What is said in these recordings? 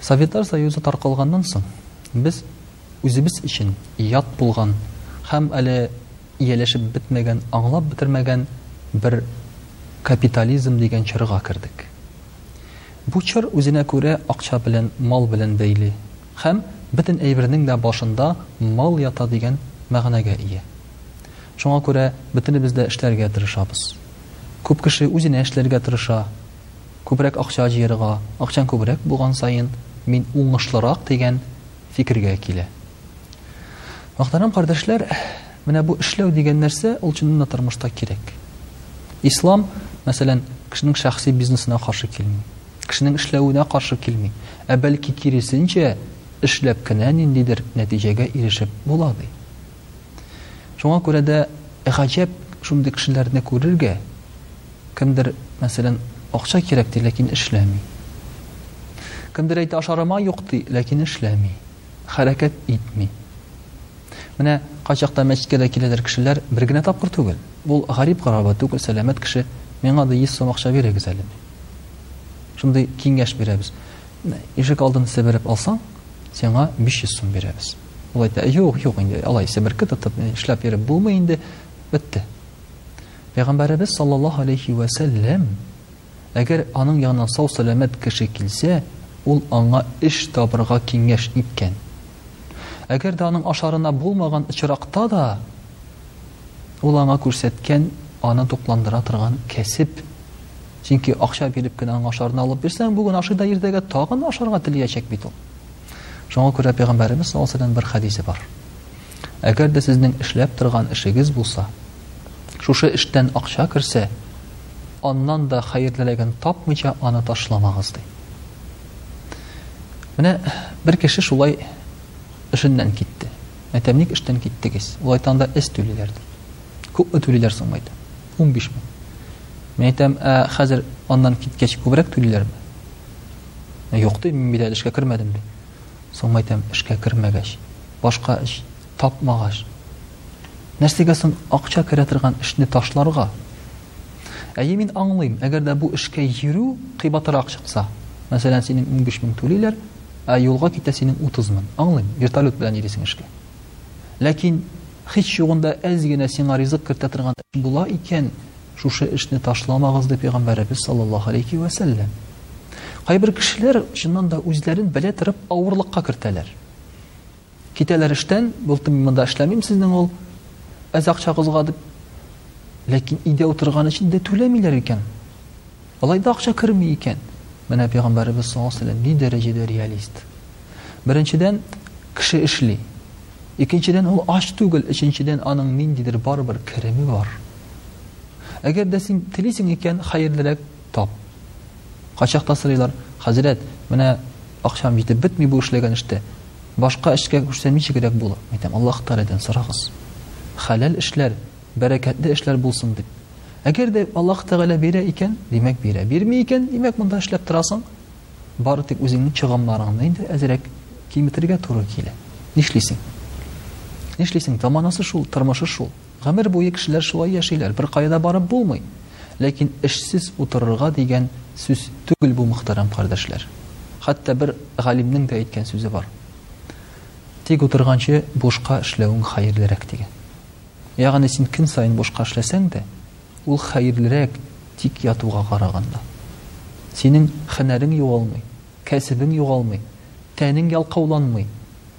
Советлар Союзы таркалганнан соң, без үзебез өчен ят булган һәм әле ияләшеп бетмәгән, аңлап бетермәгән бер капитализм дигән чорга кердек. Бу чор үзенә күрә акча белән, мал белән бәйле һәм бөтен әйбернең дә башында мал ята дигән мәгънәгә ия. Шуңа күрә бөтенебез дә эшләргә тырышабыз. Күп кеше үзенә эшләргә тырыша, Күбрәк акча җыярга, акчаң күбрәк булган саен, мин уңышлырак дигән фикергә килә. Мөхтәрәм кардәшләр, менә бу эшләү дигән нәрсә, ул чыннан да тормышта кирәк. Ислам, мәсәлән, кешенең шәхси бизнесына каршы килми. Кешенең эшләвенә каршы килми. Ә бәлки киресенчә, эшләп кенә ниндидер нәтиҗәгә ирешеп була, ди. Шуңа күрә дә гаҗәп шундый кешеләрне күрергә, кемдер, мәсәлән, акча кирәк ди, ләкин эшләми. Кемдер әйтә, ашарыма юк ди, ләкин эшләми, хәрәкәт итми. Менә кайчакта мәчеткә дә киләләр кешеләр, бер генә тапкыр түгел. Ул гарип гораба түгел, сәламәт кеше, миңа да 100 сум акча бирегез әле. Шундый киңәш бирәбез. Ишек алдын себереп алсаң, сиңа 500 сум бирәбез. Ул әйтә, юк, юк инде, алай себерке тотып эшләп йөреп булмый инде, бетте. Пәйгамбәребез саллаллаһу алейхи вә сәлләм, әгәр аның янына сау сәламәт кеше килсә, ул аңа эш табырга киңәш иткән. Әгәр дә аның ашарына булмаган очракта да ул аңа күрсәткән аны тукландыра торган кәсеп. Чөнки акча биреп кенә аңа ашарына алып бирсәң, бүген ашый да иртәгә тагын ашарга теләячәк бит ул. Шуңа күрә Пәйгамбәребез саллаллаһу алейһи ва сәлләм бер хәдисе бар. Әгәр дә сезнең эшләп торган эшегез булса, шушы эштән акча керсә, аннан да хәерлерәген тапмыйча аны ташламагыз, ди. Менә бер кеше шулай эшеннән китте. Әйтәм, ник эштән киттегез? Ул әйтә, анда эс түлиләр, ди. Күпме түлиләр соң, әйтәм? 15 мең. Мин әйтәм, ә хәзер аннан киткәч күбрәк түлиләрме? Юк ди, мин бит әле эшкә кермәдем ди. Соң мәйтәм, эшкә кермәгәч, башка эш тапмагач, нәрсәгә соң акча керә торган эшне ташларга? Әйе, мин аңлыйм, әгәр дә бу эшкә йөрү кыйбатырак чыкса, мәсәлән, синең унбиш мең түлиләр, ә юлга китә синең утыз мең. Аңлыйм, вертолет белән йөрисең эшкә. Ләкин һич югында әз генә сиңа ризык кертә торган эш була икән, Шушы эшне ташламагыз, ди Пәйгамбәребез саллаллаһу алейһи вә сәлләм. Кайбер кешеләр, чыннан да, үзләрен бәла торып авырлыкка кертәләр. Китәләр эштән, булты мин монда эшләмим сезнең ул әз акчагызга дип. Ләкин өйдә утырган өчен дә түләмиләр икән. Алай да акча керми икән. Менә Пәйгамбәребез саллаллаһу алейһи ва сәлләм ни дәрәҗәдә реалист. Беренчедән, кеше эшли. Икенчедән, ул ач түгел, өченчедән, аның ниндидер барыбер кереме бар. Әгәр дә син телисең икән, хәерлерәк тап. Кайчакта сорыйлар, хәзрәт, менә акчам җитеп бетми бу эшләгән эштә. Башка эшкә күчсәм ничегрәк булыр? Әйтәм, Аллаһ Тәгаләдән сорагыз. Хәләл эшләр бәрәкәтле эшләр булсын дип. Әгәр дә Аллаһ Тәгалә бирә икән, димәк бирә. Бирми икән, димәк монда эшләп торасың. Бары тик үзеңнең чыгымнарыңны инде әзрәк киметергә туры килә. Нишлисең? Нишлисең? Таманасы шул, тормышы шул. Гомер буе кешеләр шулай яшиләр, бер кайда барып булмый. Ләкин эшсез утырырга дигән сүз түгел бу, мөхтәрәм кардәшләр. Хәтта бер галимнең дә әйткән сүзе бар. Тик утырганчы бушка эшләвең хәерлерәк дигән. Ягъни син көн саен бушка эшләсәң дә, ул хәерлерәк тик ятуга караганда. Синең хөнәрең югалмый, кәсебең югалмый, тәнең ялкауланмый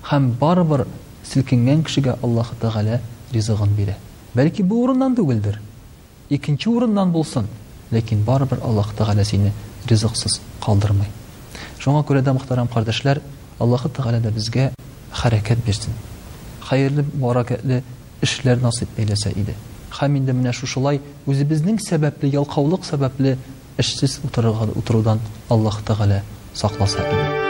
һәм барыбер селкенгән кешегә Аллаһы Тәгалә ризыгын бирә. Бәлки бу урыннан түгелдер? Икенче урыннан булсын, ләкин барыбер Аллаһ Тәгалә сине ризыксыз калдырмый. Шуңа күрә дә, мөхтәрәм кардәшләр, Аллаһ Тәгалә дә безгә хәрәкәт бирсен. Хәерле, бәрәкәтле эшләр насыйп әйләсә иде. Һәм инде менә шушылай үзебезнең сәбәпле, ялкаулык сәбәпле эшсез утырырга утырудан Аллаһ Тәгалә сакласа иде.